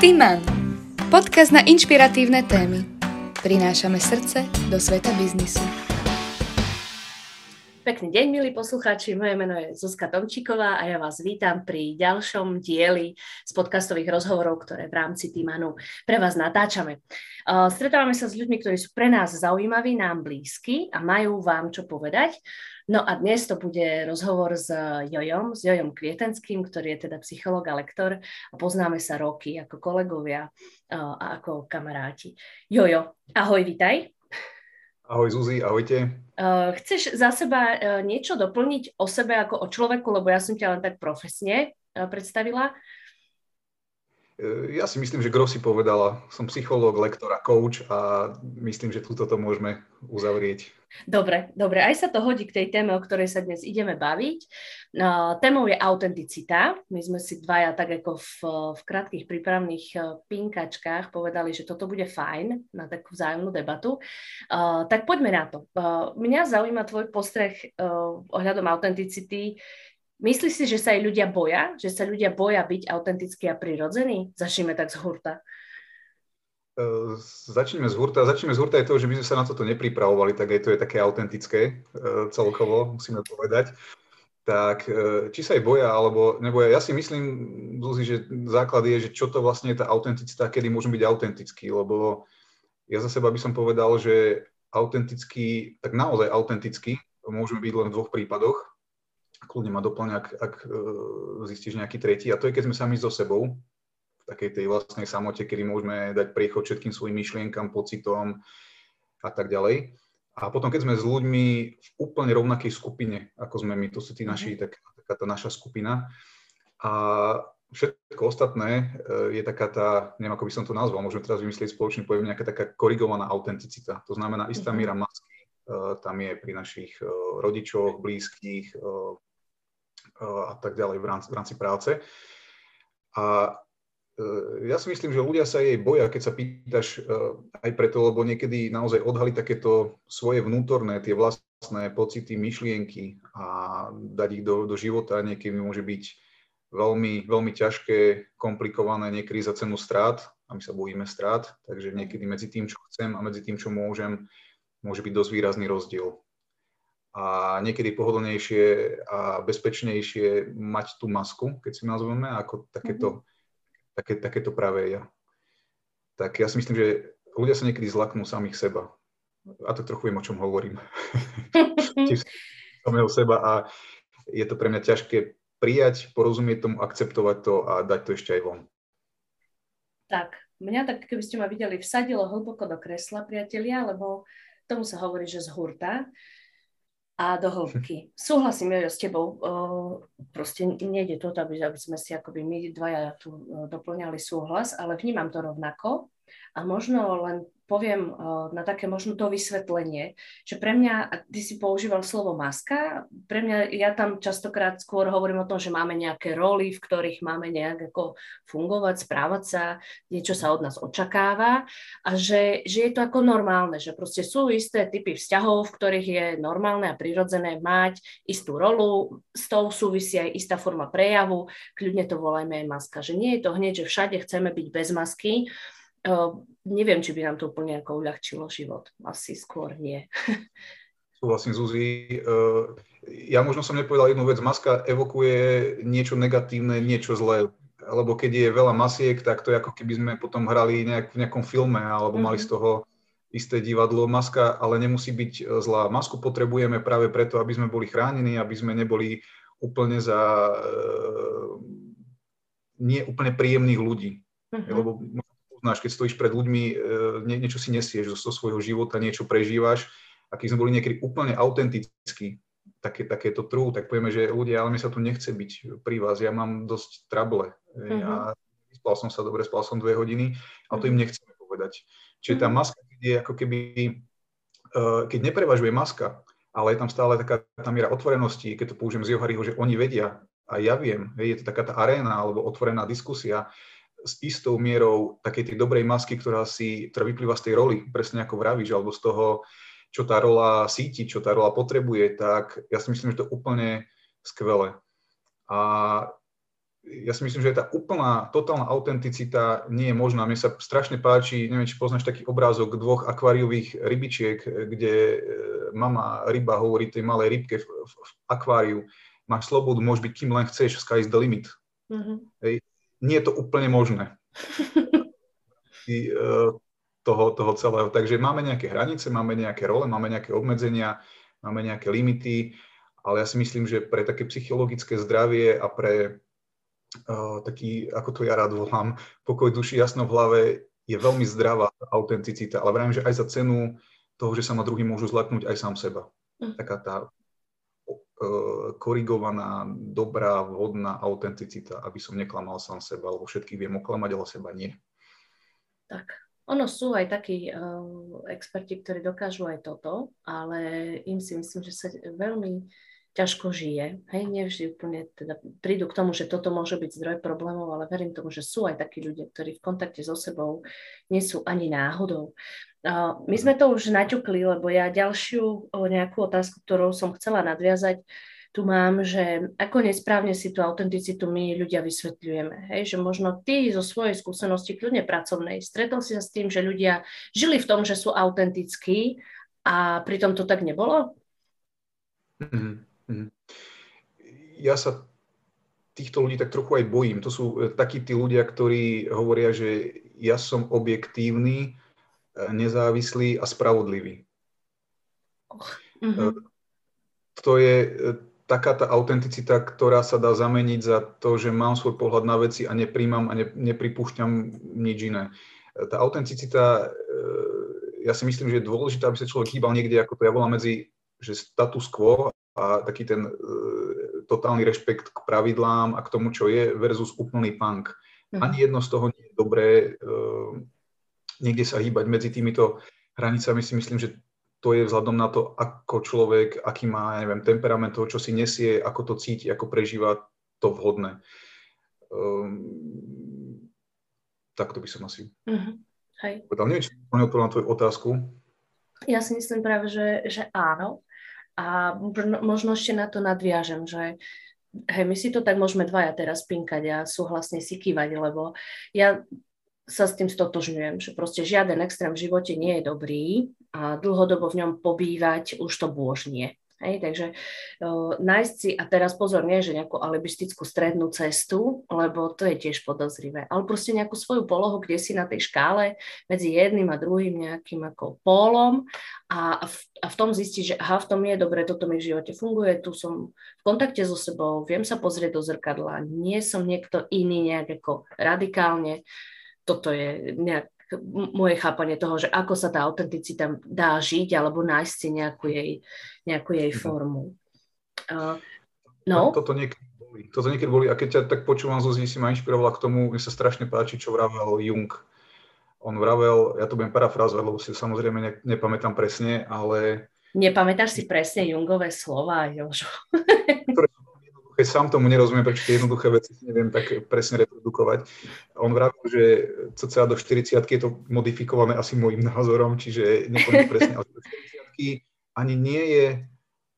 Tyman. Podcast na inšpiratívne témy. Prinášame srdce do sveta biznisu. Pekný deň, milí poslucháči. Moje meno je Zuzka Tomčíková a ja vás vítam pri ďalšom dieli z podcastových rozhovorov, ktoré v rámci Týmanu pre vás natáčame. Stretávame sa s ľuďmi, ktorí sú pre nás zaujímaví, nám blízki a majú vám čo povedať. No a dnes to bude rozhovor s Jojom, s Jojom Kvietenským, ktorý je teda psycholog a lektor a poznáme sa roky ako kolegovia a ako kamaráti. Jojo, ahoj, vitaj. Ahoj Zuzi, ahojte. Chceš za seba niečo doplniť o sebe ako o človeku, lebo ja som ťa len tak profesne predstavila. Ja si myslím, že Grossi povedala, som psychológ, lektor a coach a myslím, že túto to môžeme uzavrieť. Dobre, dobre, aj sa to hodí k tej téme, o ktorej sa dnes ideme baviť. No, témou je autenticita. My sme si dvaja tak ako v, v krátkých prípravných e, pinkačkách povedali, že toto bude fajn na takú vzájomnú debatu. Tak poďme na to. Mňa zaujíma tvoj postreh ohľadom autenticity. Myslíš si, že sa aj ľudia boja? Že sa ľudia boja byť autentickí a prirodzení? Začneme tak z hurta. Uh, začneme z hurta. Začneme z hurta je to, že my sme sa na toto nepripravovali, tak aj to je také autentické uh, celkovo, musíme povedať. Tak uh, či sa aj boja alebo neboja, ja si myslím, Zuzi, že základ je, že čo to vlastne je tá autenticita, kedy môžem byť autentický, lebo ja za seba by som povedal, že autentický, tak naozaj autentický môžeme byť len v dvoch prípadoch. Kľudne ma doplňa, ak, ak zistíš nejaký tretí, a to je, keď sme sami so sebou, takej tej vlastnej samote, kedy môžeme dať priechod všetkým svojim myšlienkam, pocitom a tak ďalej. A potom, keď sme s ľuďmi v úplne rovnakej skupine, ako sme my, to sú tí naši, mhm. tak, taká tá naša skupina. A všetko ostatné e, je taká tá, neviem, ako by som to nazval, môžeme teraz vymyslieť spoločný pojem, nejaká taká korigovaná autenticita. To znamená, istá mhm. míra masky e, tam je pri našich e, rodičoch, blízkych a tak ďalej v rámci, v rámci práce. A Eh, ja si myslím, že ľudia sa jej boja, keď sa pýtaš eh, aj preto, lebo niekedy naozaj odhali takéto svoje vnútorné, tie vlastné pocity, myšlienky a dať ich do, do života niekedy môže byť veľmi, veľmi ťažké, komplikované, niekedy za cenu strát a my sa bojíme strát, takže niekedy medzi tým, čo chcem a medzi tým, čo môžem, môže byť dosť výrazný rozdiel. A niekedy pohodlnejšie a bezpečnejšie mať tú masku, keď si nazveme, ako takéto mm-hmm také, takéto práve ja. Tak ja si myslím, že ľudia sa niekedy zlaknú samých seba. A tak trochu viem, o čom hovorím. samého seba a je to pre mňa ťažké prijať, porozumieť tomu, akceptovať to a dať to ešte aj von. Tak, mňa tak, keby ste ma videli, vsadilo hlboko do kresla, priatelia, lebo tomu sa hovorí, že z hurta a do hĺbky. Súhlasím ja s tebou, proste nejde to, aby, aby sme si akoby my dvaja tu doplňali súhlas, ale vnímam to rovnako a možno len poviem na také možno to vysvetlenie, že pre mňa, ty si používal slovo maska, pre mňa, ja tam častokrát skôr hovorím o tom, že máme nejaké roly, v ktorých máme nejak ako fungovať, správať sa, niečo sa od nás očakáva a že, že je to ako normálne, že proste sú isté typy vzťahov, v ktorých je normálne a prirodzené mať istú rolu, s tou súvisí aj istá forma prejavu, kľudne to volajme aj maska, že nie je to hneď, že všade chceme byť bez masky, neviem, či by nám to úplne ako uľahčilo život. Asi skôr nie. Súhlasím, Zuzi. Uh, ja možno som nepovedal jednu vec. Maska evokuje niečo negatívne, niečo zlé. Lebo keď je veľa masiek, tak to je ako keby sme potom hrali nejak, v nejakom filme alebo mm-hmm. mali z toho isté divadlo. Maska ale nemusí byť e, zlá. Masku potrebujeme práve preto, aby sme boli chránení, aby sme neboli úplne za uh, nie úplne príjemných ľudí. Mm-hmm. Lebo poznáš, keď stojíš pred ľuďmi, e, nie, niečo si nesieš zo svojho života, niečo prežívaš a keď sme boli niekedy úplne autentickí, také, takéto trú, tak povieme, že ľudia, ale mi sa tu nechce byť pri vás, ja mám dosť trable. Mm-hmm. Ja spal som sa dobre, spal som dve hodiny, a to im mhm. nechceme povedať. Čiže tá mhm. maska je ako keby, e, keď neprevažuje maska, ale je tam stále taká tá miera otvorenosti, keď to použijem z Johariho, že oni vedia a ja viem, je to taká tá aréna alebo otvorená diskusia, s istou mierou takej tej dobrej masky, ktorá, si, ktorá vyplýva z tej roli, presne ako vravíš, alebo z toho, čo tá rola síti, čo tá rola potrebuje, tak ja si myslím, že to je úplne skvelé. A ja si myslím, že tá úplná, totálna autenticita nie je možná. Mne sa strašne páči, neviem, či poznáš taký obrázok dvoch akváriových rybičiek, kde e, mama ryba hovorí tej malej rybke v, v, v akváriu, máš slobodu, môžeš byť kým len chceš, sky is the limit. Mm-hmm. Hej. Nie je to úplne možné. E, toho, toho celého. Takže máme nejaké hranice, máme nejaké role, máme nejaké obmedzenia, máme nejaké limity, ale ja si myslím, že pre také psychologické zdravie a pre uh, taký, ako to ja rád volám, pokoj duši jasno v hlave je veľmi zdravá autenticita, ale vravím, že aj za cenu toho, že sa ma druhý môžu zlatnúť aj sám seba. Mm. Taká tá korigovaná, dobrá, vhodná autenticita, aby som neklamal sám seba, lebo všetkých viem oklamať, ale seba nie. Tak, ono sú aj takí uh, experti, ktorí dokážu aj toto, ale im si myslím, že sa veľmi ťažko žije. Hej, nevždy úplne teda prídu k tomu, že toto môže byť zdroj problémov, ale verím tomu, že sú aj takí ľudia, ktorí v kontakte so sebou nie sú ani náhodou. My sme to už naťukli, lebo ja ďalšiu nejakú otázku, ktorou som chcela nadviazať, tu mám, že ako nesprávne si tú autenticitu my ľudia vysvetľujeme. Hej? Že možno ty zo svojej skúsenosti, kľudne pracovnej, stretol si sa s tým, že ľudia žili v tom, že sú autentickí a pritom to tak nebolo? Mm-hmm. Ja sa týchto ľudí tak trochu aj bojím. To sú e, takí tí ľudia, ktorí hovoria, že ja som objektívny, e, nezávislý a spravodlivý. Mm-hmm. To je taká tá autenticita, ktorá sa dá zameniť za to, že mám svoj pohľad na veci a nepríjmam a ne, nepripúšťam nič iné. Tá autenticita, ja si myslím, že je dôležité, aby sa človek hýbal niekde, ako to ja volám medzi že status quo a taký ten uh, totálny rešpekt k pravidlám a k tomu, čo je, versus úplný punk. Mhm. Ani jedno z toho nie je dobré. Uh, niekde sa hýbať medzi týmito hranicami si myslím, že to je vzhľadom na to, ako človek, aký má, ja neviem, temperament toho, čo si nesie, ako to cíti, ako prežíva to vhodné. Um, tak to by som asi uh-huh. Hej. povedal. Neviem, či som odpovedal na tvoju otázku. Ja si myslím práve, že, že áno. A možno ešte na to nadviažem, že hej, my si to tak môžeme dvaja teraz pinkať a súhlasne si kývať, lebo ja sa s tým stotožňujem, že proste žiaden extrém v živote nie je dobrý a dlhodobo v ňom pobývať už to bôž nie. Hej, takže uh, nájsť si, a teraz pozor, nie, že nejakú alibistickú strednú cestu, lebo to je tiež podozrivé, ale proste nejakú svoju polohu, kde si na tej škále medzi jedným a druhým nejakým ako pólom a, v, a v tom zistiť, že aha, v tom je dobre, toto mi v živote funguje, tu som v kontakte so sebou, viem sa pozrieť do zrkadla, nie som niekto iný nejak ako radikálne, toto je nejak moje chápanie toho, že ako sa tá autenticita dá žiť alebo nájsť si nejakú jej, nejakú jej mhm. formu. Uh, no? Toto niekedy boli. Toto niekedy boli. A keď ťa tak počúvam, Zuzi, si ma inšpirovala k tomu, mi sa strašne páči, čo vravel Jung. On vravel, ja to budem parafrázovať, lebo si samozrejme ne, nepamätám presne, ale... Nepamätáš si presne Jungové slova, Jožo? Ktoré keď sám tomu nerozumiem, prečo tie jednoduché veci neviem tak presne reprodukovať. On vravel, že cca do 40 je to modifikované asi môjim názorom, čiže nepoviem presne, ale do 40 ani nie je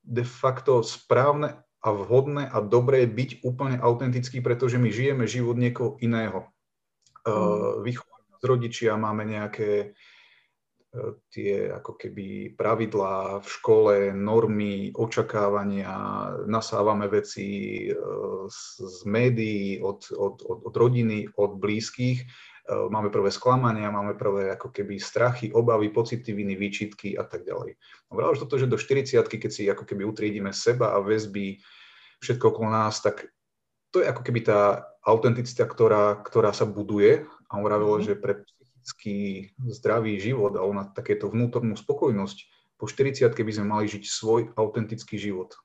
de facto správne a vhodné a dobré byť úplne autentický, pretože my žijeme život niekoho iného. Uh, vychováme z rodičia, máme nejaké tie ako keby pravidlá v škole, normy, očakávania, nasávame veci e, z, z médií, od, od, od, od rodiny, od blízkych. E, máme prvé sklamania, máme prvé ako keby strachy, obavy, pocity viny, výčitky a tak ďalej. No, že toto, že do 40 keď si ako keby utriedíme seba a väzby, všetko okolo nás, tak to je ako keby tá autenticita, ktorá, ktorá sa buduje. A on vravil, mm-hmm. že pre psychický zdravý život a ona takéto vnútornú spokojnosť, po 40 by sme mali žiť svoj autentický život.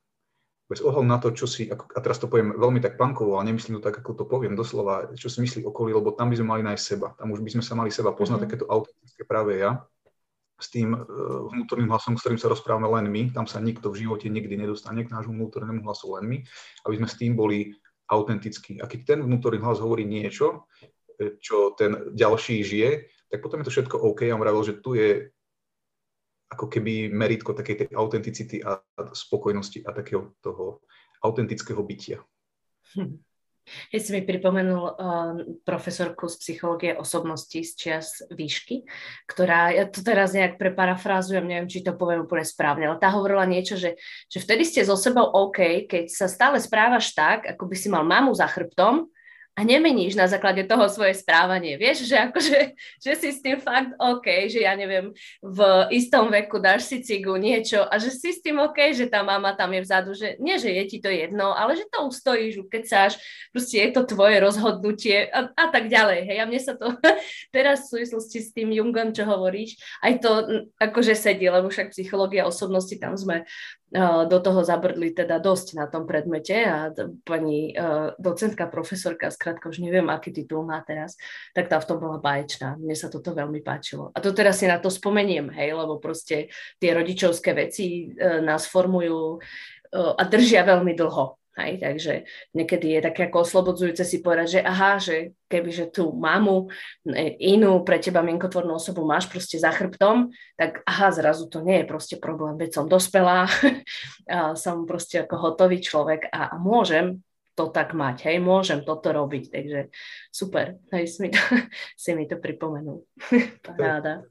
Bez ohľadu na to, čo si, a teraz to poviem veľmi tak pankovo, ale nemyslím to tak, ako to poviem doslova, čo si myslí okolí, lebo tam by sme mali nájsť seba. Tam už by sme sa mali seba poznať, mm-hmm. takéto autentické práve ja, s tým e, vnútorným hlasom, s ktorým sa rozprávame len my, tam sa nikto v živote nikdy nedostane k nášmu vnútornému hlasu len my, aby sme s tým boli autentickí. A keď ten vnútorný hlas hovorí niečo, čo ten ďalší žije, tak potom je to všetko OK. A on vravil, že tu je ako keby meritko takej tej autenticity a spokojnosti a takého toho autentického bytia. Hm. Keď si mi pripomenul uh, profesorku z psychológie osobnosti z čias výšky, ktorá, ja to teraz nejak preparafrázujem, neviem, či to poviem úplne správne, ale tá hovorila niečo, že, že vtedy ste so sebou OK, keď sa stále správaš tak, ako by si mal mamu za chrbtom, a nemeníš na základe toho svoje správanie. Vieš, že akože, že si s tým fakt OK, že ja neviem, v istom veku dáš si cigu niečo a že si s tým OK, že tá mama tam je vzadu, že nie, že je ti to jedno, ale že to ustojíš, ukecaš, proste je to tvoje rozhodnutie a, a tak ďalej. Hej, a mne sa to teraz v súvislosti s tým Jungom, čo hovoríš, aj to akože sedí, lebo však psychológia osobnosti, tam sme do toho zabrdli teda dosť na tom predmete a pani docentka, profesorka, skrátka už neviem, aký titul má teraz, tak tá v tom bola báječná. Mne sa toto veľmi páčilo. A to teraz si na to spomeniem, hej, lebo proste tie rodičovské veci e, nás formujú e, a držia veľmi dlho. Hej, takže niekedy je také ako oslobodzujúce si povedať, že aha, že kebyže tú mamu, e, inú pre teba mienkotvornú osobu máš proste za chrbtom, tak aha, zrazu to nie je proste problém, veď som dospelá, som proste ako hotový človek a, a môžem to tak mať, hej, môžem toto robiť, takže super, hej, si mi to, si mi to pripomenul. Paráda.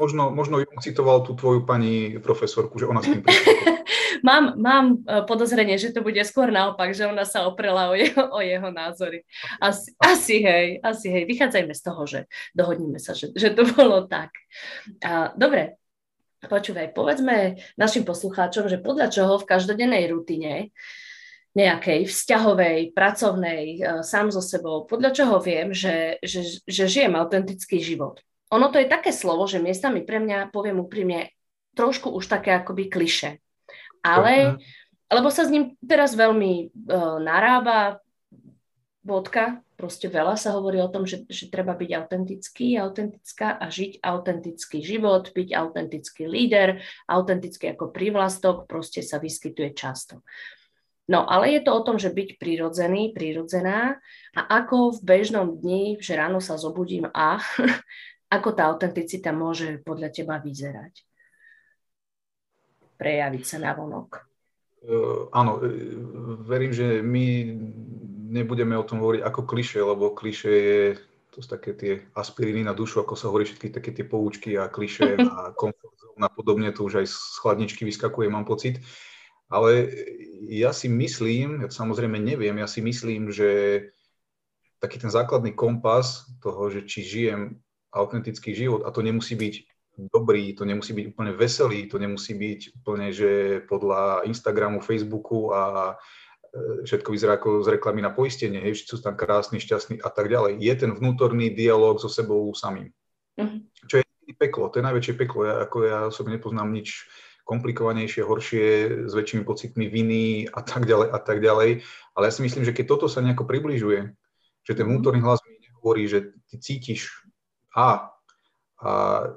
Možno, možno Jung citoval tú tvoju pani profesorku, že ona s tým mám, mám e, podozrenie, že to bude skôr naopak, že ona sa oprela o jeho, o jeho názory. Asi, asi hej, asi hej. Vychádzajme z toho, že dohodníme sa, že, že to bolo tak. A, dobre, počúvaj, povedzme našim poslucháčom, že podľa čoho v každodennej rutine nejakej vzťahovej, pracovnej, e, sám so sebou, podľa čoho viem, že, že, že žijem autentický život. Ono to je také slovo, že miestami pre mňa, poviem úprimne, trošku už také akoby kliše ale, lebo sa s ním teraz veľmi uh, narába, bodka, proste veľa sa hovorí o tom, že, že treba byť autentický, autentická a žiť autentický život, byť autentický líder, autentický ako prívlastok, proste sa vyskytuje často. No, ale je to o tom, že byť prirodzený, prirodzená a ako v bežnom dni, že ráno sa zobudím a ako tá autenticita môže podľa teba vyzerať prejaviť sa na vonok. Uh, áno, e, verím, že my nebudeme o tom hovoriť ako kliše, lebo kliše je to sú také tie aspiriny na dušu, ako sa hovorí, všetky také tie poučky a kliše a komfort a podobne, to už aj z chladničky vyskakuje, mám pocit. Ale ja si myslím, ja samozrejme neviem, ja si myslím, že taký ten základný kompas toho, že či žijem autentický život, a to nemusí byť dobrý, to nemusí byť úplne veselý, to nemusí byť úplne, že podľa Instagramu, Facebooku a e, všetko vyzerá ako z reklamy na poistenie, hej, sú tam krásni, šťastní a tak ďalej. Je ten vnútorný dialog so sebou samým. Mm-hmm. Čo je peklo, to je najväčšie peklo. Ja, ako ja osobne nepoznám nič komplikovanejšie, horšie, s väčšími pocitmi viny a tak ďalej a tak ďalej. Ale ja si myslím, že keď toto sa nejako približuje, že ten vnútorný hlas mi nehovorí, že ty cítiš A, a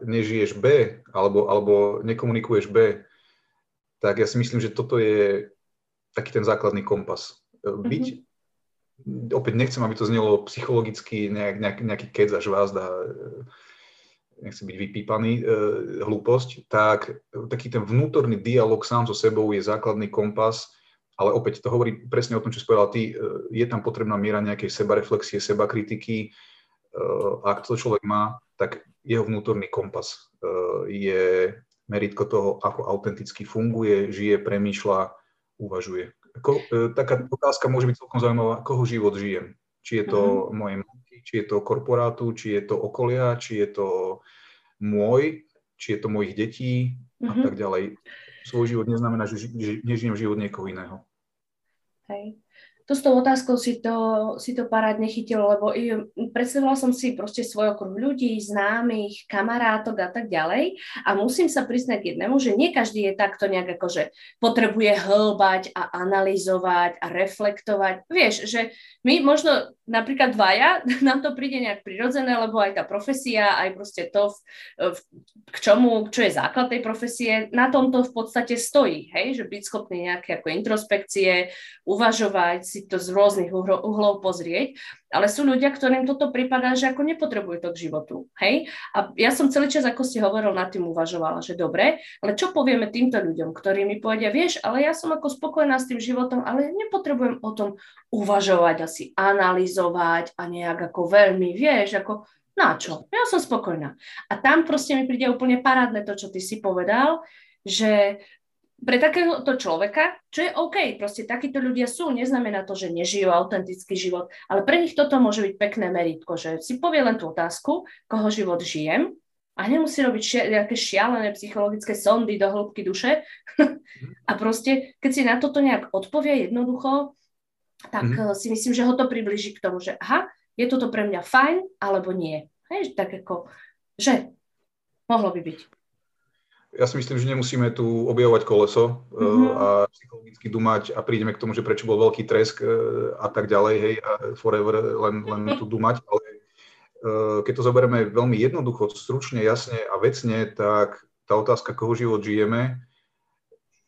nežiješ B, alebo, alebo nekomunikuješ B, tak ja si myslím, že toto je taký ten základný kompas. Byť, mm-hmm. opäť nechcem, aby to znelo psychologicky nejak, nejak, nejaký keď za žvázda, nechcem byť vypípaný, e, hlúposť, tak taký ten vnútorný dialog sám so sebou je základný kompas, ale opäť to hovorí presne o tom, čo si povedal ty, e, je tam potrebná miera nejakej sebareflexie, sebakritiky, e, ak to človek má, tak jeho vnútorný kompas e, je meritko toho, ako autenticky funguje, žije, premýšľa, uvažuje. Ko, e, taká otázka môže byť celkom zaujímavá, koho život žijem. Či je to mm-hmm. moje matky, či je to korporátu, či je to okolia, či je to môj, či je to mojich detí mm-hmm. a mhm. tak ďalej. Svoj život neznamená, že, že nežijem život niekoho iného. Hej to s tou otázkou si to, si to parádne chytilo, lebo predstavila som si proste svoj okruh ľudí, známych, kamarátok a tak ďalej a musím sa priznať jednému, že nie každý je takto nejak akože potrebuje hĺbať a analyzovať a reflektovať. Vieš, že my možno napríklad dvaja, nám to príde nejak prirodzené, lebo aj tá profesia, aj proste to, k čomu, čo je základ tej profesie, na tomto v podstate stojí, hej, že byť schopný nejaké ako introspekcie, uvažovať, si to z rôznych uhlov pozrieť. Ale sú ľudia, ktorým toto prípada, že ako nepotrebujú to k životu. Hej? A ja som celý čas, ako ste hovoril, nad tým uvažovala, že dobre, ale čo povieme týmto ľuďom, ktorí mi povedia, vieš, ale ja som ako spokojná s tým životom, ale nepotrebujem o tom uvažovať, asi analyzovať a nejak ako veľmi, vieš, ako na čo? Ja som spokojná. A tam proste mi príde úplne parádne to, čo ty si povedal, že pre takéhoto človeka, čo je OK, proste takíto ľudia sú, neznamená to, že nežijú autentický život, ale pre nich toto môže byť pekné meritko, že si povie len tú otázku, koho život žijem a nemusí robiť šia, nejaké šialené psychologické sondy do hĺbky duše a proste, keď si na toto nejak odpovie jednoducho, tak mm-hmm. si myslím, že ho to približí k tomu, že aha, je toto pre mňa fajn, alebo nie. Hej, tak ako, že mohlo by byť ja si myslím, že nemusíme tu objavovať koleso mm-hmm. a psychologicky dumať a prídeme k tomu, že prečo bol veľký tresk e, a tak ďalej, hej, a forever len, len tu dumať, ale e, keď to zoberieme veľmi jednoducho, stručne, jasne a vecne, tak tá otázka, koho život žijeme,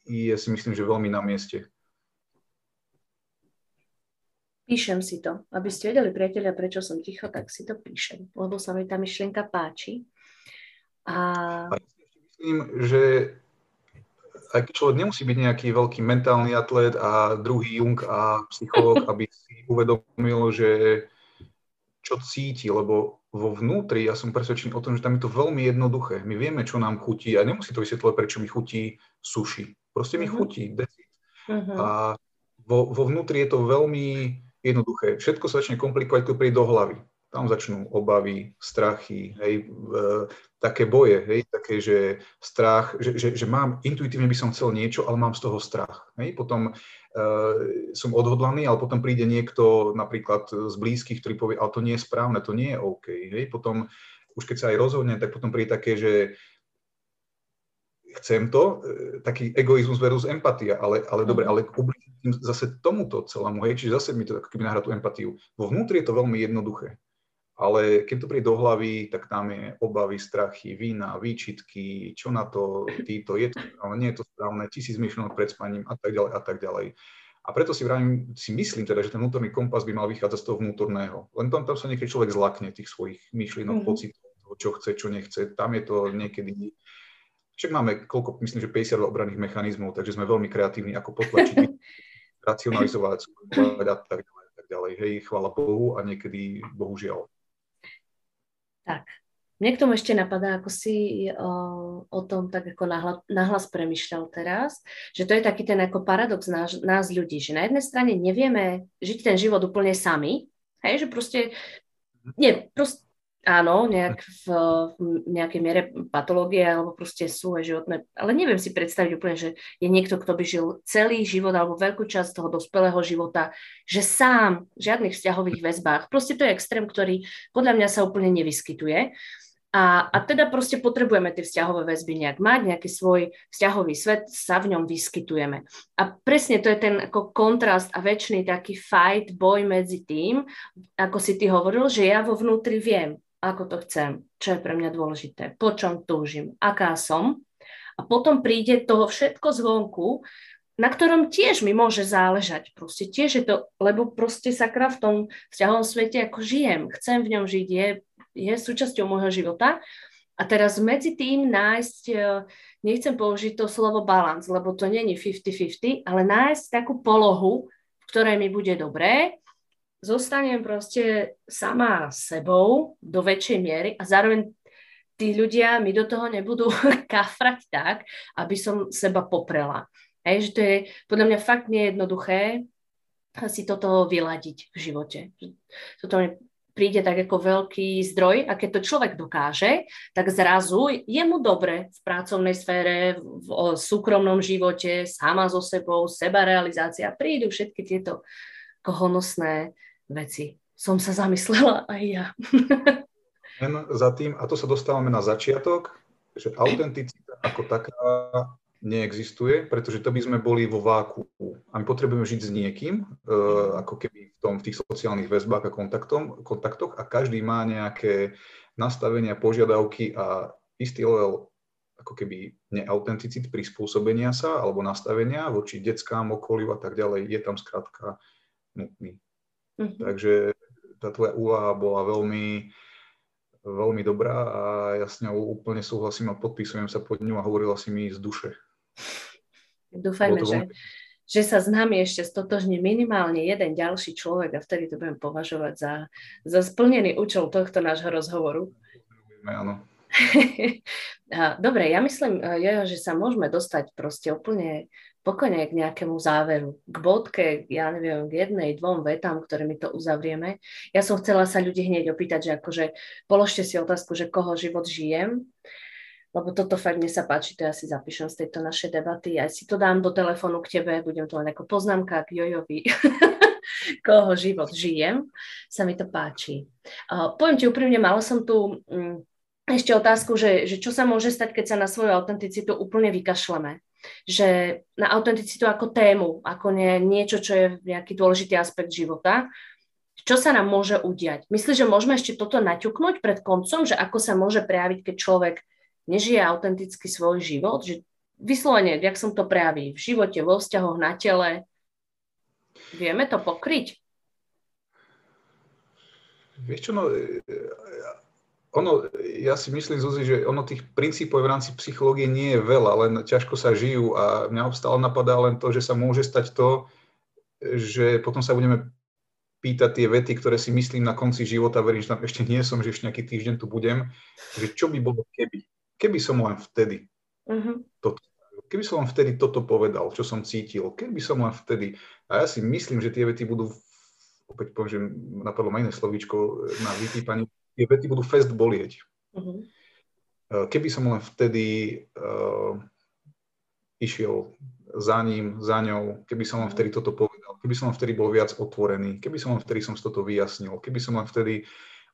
je si myslím, že veľmi na mieste. Píšem si to. Aby ste vedeli, priatelia, prečo som ticho, tak si to píšem, lebo sa mi tá myšlienka páči. A myslím, že aj keď človek nemusí byť nejaký veľký mentálny atlet a druhý Jung a psychológ, aby si uvedomil, že čo cíti, lebo vo vnútri ja som presvedčený o tom, že tam je to veľmi jednoduché. My vieme, čo nám chutí a nemusí to vysvetľovať, prečo mi chutí suši. Proste mi uh-huh. chutí. Uh-huh. A vo, vo vnútri je to veľmi jednoduché. Všetko sa začne komplikovať, keď príde do hlavy tam začnú obavy, strachy, hej, e, také boje, hej, také, že strach, že, že, že mám, intuitívne by som chcel niečo, ale mám z toho strach. Hej. Potom e, som odhodlaný, ale potom príde niekto napríklad z blízkych, ktorý povie, ale to nie je správne, to nie je OK. Hej. Potom, už keď sa aj rozhodne, tak potom príde také, že chcem to, e, taký egoizmus versus empatia, ale, ale dobre, mhm. ale ubližím zase tomuto celému, hej, čiže zase mi to ako keby nahrá tú empatiu. Vo vnútri je to veľmi jednoduché ale keď to príde do hlavy, tak tam je obavy, strachy, vína, výčitky, čo na to, títo, je to správne, nie je to správne, tisíc myšlenok pred spaním a tak ďalej a tak ďalej. A preto si, vravím, si myslím teda, že ten vnútorný kompas by mal vychádzať z toho vnútorného. Len tam, tam sa niekedy človek zlakne tých svojich myšlienok, mm-hmm. pocitov, čo chce, čo nechce. Tam je to niekedy... Však máme koľko, myslím, že 50 obranných mechanizmov, takže sme veľmi kreatívni, ako potlačiť, racionalizovať, a tak ďalej, tak ďalej. Hej, chvála Bohu a niekedy bohužiaľ. Tak, mne k tomu ešte napadá, ako si o, o tom tak ako nahla, nahlas premyšľal teraz, že to je taký ten ako paradox nás, nás ľudí, že na jednej strane nevieme žiť ten život úplne sami, hej, že proste, nie, proste áno, nejak v, v nejakej miere patológie alebo proste sú aj životné, ale neviem si predstaviť úplne, že je niekto, kto by žil celý život alebo veľkú časť toho dospelého života, že sám v žiadnych vzťahových väzbách. Proste to je extrém, ktorý podľa mňa sa úplne nevyskytuje. A, a teda proste potrebujeme tie vzťahové väzby nejak mať, nejaký svoj vzťahový svet, sa v ňom vyskytujeme. A presne to je ten ako kontrast a väčší taký fight, boj medzi tým, ako si ty hovoril, že ja vo vnútri viem, ako to chcem, čo je pre mňa dôležité, po čom túžim, aká som. A potom príde toho všetko zvonku, na ktorom tiež mi môže záležať. Proste tiež je to, lebo proste sakra v tom vzťahovom svete ako žijem, chcem v ňom žiť, je, je súčasťou môjho života. A teraz medzi tým nájsť, e, nechcem použiť to slovo balans, lebo to není 50-50, ale nájsť takú polohu, v ktorej mi bude dobré, zostanem proste sama sebou do väčšej miery a zároveň tí ľudia mi do toho nebudú kafrať tak, aby som seba poprela. Hej, že to je podľa mňa fakt nejednoduché si toto vyladiť v živote. Toto mi príde tak ako veľký zdroj a keď to človek dokáže, tak zrazu je mu dobre v pracovnej sfére, v súkromnom živote, sama so sebou, seba realizácia. Prídu všetky tieto honosné veci. Som sa zamyslela aj ja. Len za tým, a to sa dostávame na začiatok, že autenticita ako taká neexistuje, pretože to by sme boli vo váku. A my potrebujeme žiť s niekým, uh, ako keby v, tom, v tých sociálnych väzbách a kontaktom, kontaktoch a každý má nejaké nastavenia, požiadavky a istý level ako keby neautenticit, prispôsobenia sa alebo nastavenia voči detskám, okoliu a tak ďalej, je tam skrátka nutný. Mm-hmm. Takže tá tvoja úvaha bola veľmi, veľmi dobrá a ja s ňou úplne súhlasím a podpisujem sa pod ňu a hovorila si mi z duše. Dúfajme, že, že sa s nami ešte stotožní minimálne jeden ďalší človek a vtedy to budem považovať za, za splnený účel tohto nášho rozhovoru. Áno. Dobre, ja myslím, eh, Jojo, že sa môžeme dostať proste úplne pokojne k nejakému záveru, k bodke, ja neviem, k jednej, dvom vetám, ktorými to uzavrieme. Ja som chcela sa ľudí hneď opýtať, že akože položte si otázku, že koho život žijem, lebo toto fakt mne sa páči, to ja si zapíšem z tejto našej debaty, aj si to dám do telefónu k tebe, budem to len ako poznámka k Jojovi, koho život žijem, sa mi to páči. Uh, poviem ti úprimne, mala som tu um, ešte otázku, že, že čo sa môže stať, keď sa na svoju autenticitu úplne vykašleme. Že na autenticitu ako tému, ako nie, niečo, čo je nejaký dôležitý aspekt života, čo sa nám môže udiať? Myslíš, že môžeme ešte toto naťuknúť pred koncom, že ako sa môže prejaviť, keď človek nežije autenticky svoj život? Že vyslovene, jak som to prejaví v živote, vo vzťahoch, na tele, vieme to pokryť? Vieš čo, no, ono, ja si myslím, Zuzi, že ono tých princípov v rámci psychológie nie je veľa, len ťažko sa žijú a mňa stále napadá len to, že sa môže stať to, že potom sa budeme pýtať tie vety, ktoré si myslím na konci života, verím, že tam ešte nie som, že ešte nejaký týždeň tu budem, že čo by bolo keby. Keby som len vtedy uh-huh. toto, keby som len vtedy toto povedal, čo som cítil, keby som len vtedy. A ja si myslím, že tie vety budú, opäť poviem, že napadlo ma iné slovíčko na vytýpanie, tie vety budú fest bolieť. Uh-huh. Keby som len vtedy uh, išiel za ním, za ňou, keby som len mhm. vtedy toto povedal, keby som len vtedy bol viac otvorený, keby som len vtedy som toto vyjasnil, keby som len vtedy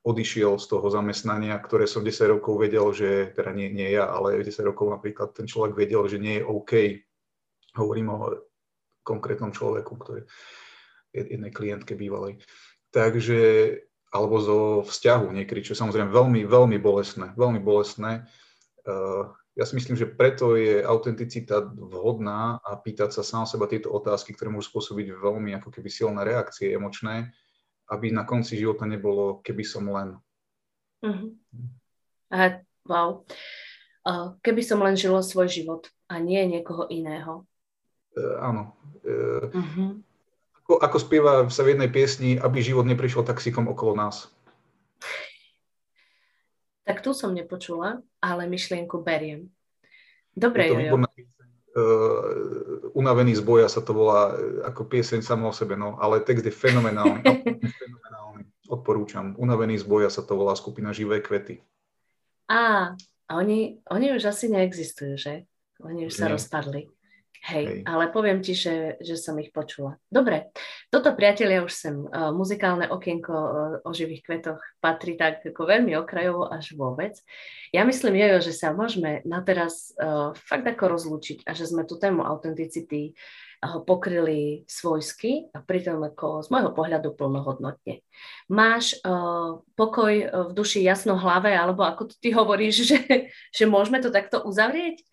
odišiel z toho zamestnania, ktoré som 10 rokov vedel, že, teda nie, nie ja, ale 10 rokov napríklad ten človek vedel, že nie je OK. Hovorím o konkrétnom človeku, ktorý je jednej klientke bývalej. Takže alebo zo vzťahu niekedy, čo je samozrejme veľmi, veľmi bolestné. Veľmi bolestné. Eh, ja si myslím, že preto je autenticita vhodná a pýtať sa sám seba tieto otázky, ktoré môžu spôsobiť veľmi ako keby silné reakcie emočné, aby na konci života nebolo, keby som len. Uh-huh. Wow. Uh, keby som len žila svoj život a nie niekoho iného. Uh, áno. Uh, uh-huh ako, ako spieva sa v jednej piesni, aby život neprišiel taxikom okolo nás. Tak tu som nepočula, ale myšlienku beriem. Dobre, je to pieseň. Uh, unavený z boja sa to volá uh, ako pieseň samo o sebe, no, ale text je fenomenálny. fenomenálny. Odporúčam. Unavený z boja sa to volá skupina Živé kvety. Á, a oni, oni už asi neexistujú, že? Oni už Nie. sa rozpadli. Hej, Hej, ale poviem ti, že, že som ich počula. Dobre, toto priatelia už sem. Uh, muzikálne okienko uh, o živých kvetoch patrí tak ako veľmi okrajovo až vôbec. Ja myslím, Jojo, že sa môžeme na teraz uh, fakt ako rozlúčiť a že sme tú tému autenticity uh, pokryli svojsky a pritom ako z môjho pohľadu plnohodnotne. Máš uh, pokoj v duši jasno hlave, alebo ako ty hovoríš, že, že môžeme to takto uzavrieť?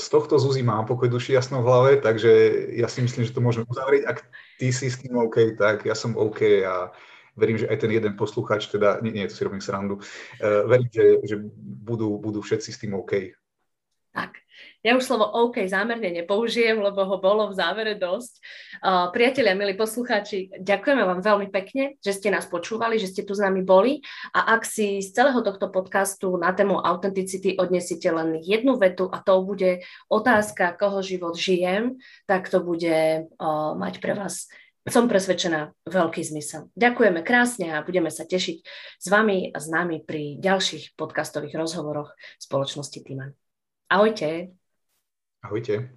Z tohto Zuzi mám pokoj duši jasno v hlave, takže ja si myslím, že to môžeme uzavrieť. Ak ty si s tým OK, tak ja som OK a verím, že aj ten jeden posluchač, teda, nie, nie to si robím srandu, uh, verím, že, že budú, budú všetci s tým OK. Tak. Ja už slovo OK zámerne nepoužijem, lebo ho bolo v závere dosť. Uh, priatelia, milí poslucháči, ďakujeme vám veľmi pekne, že ste nás počúvali, že ste tu s nami boli a ak si z celého tohto podcastu na tému autenticity odnesíte len jednu vetu a to bude otázka, koho život žijem, tak to bude uh, mať pre vás som presvedčená, veľký zmysel. Ďakujeme krásne a budeme sa tešiť s vami a s nami pri ďalších podcastových rozhovoroch spoločnosti Týman. Ahojte. Ahojte.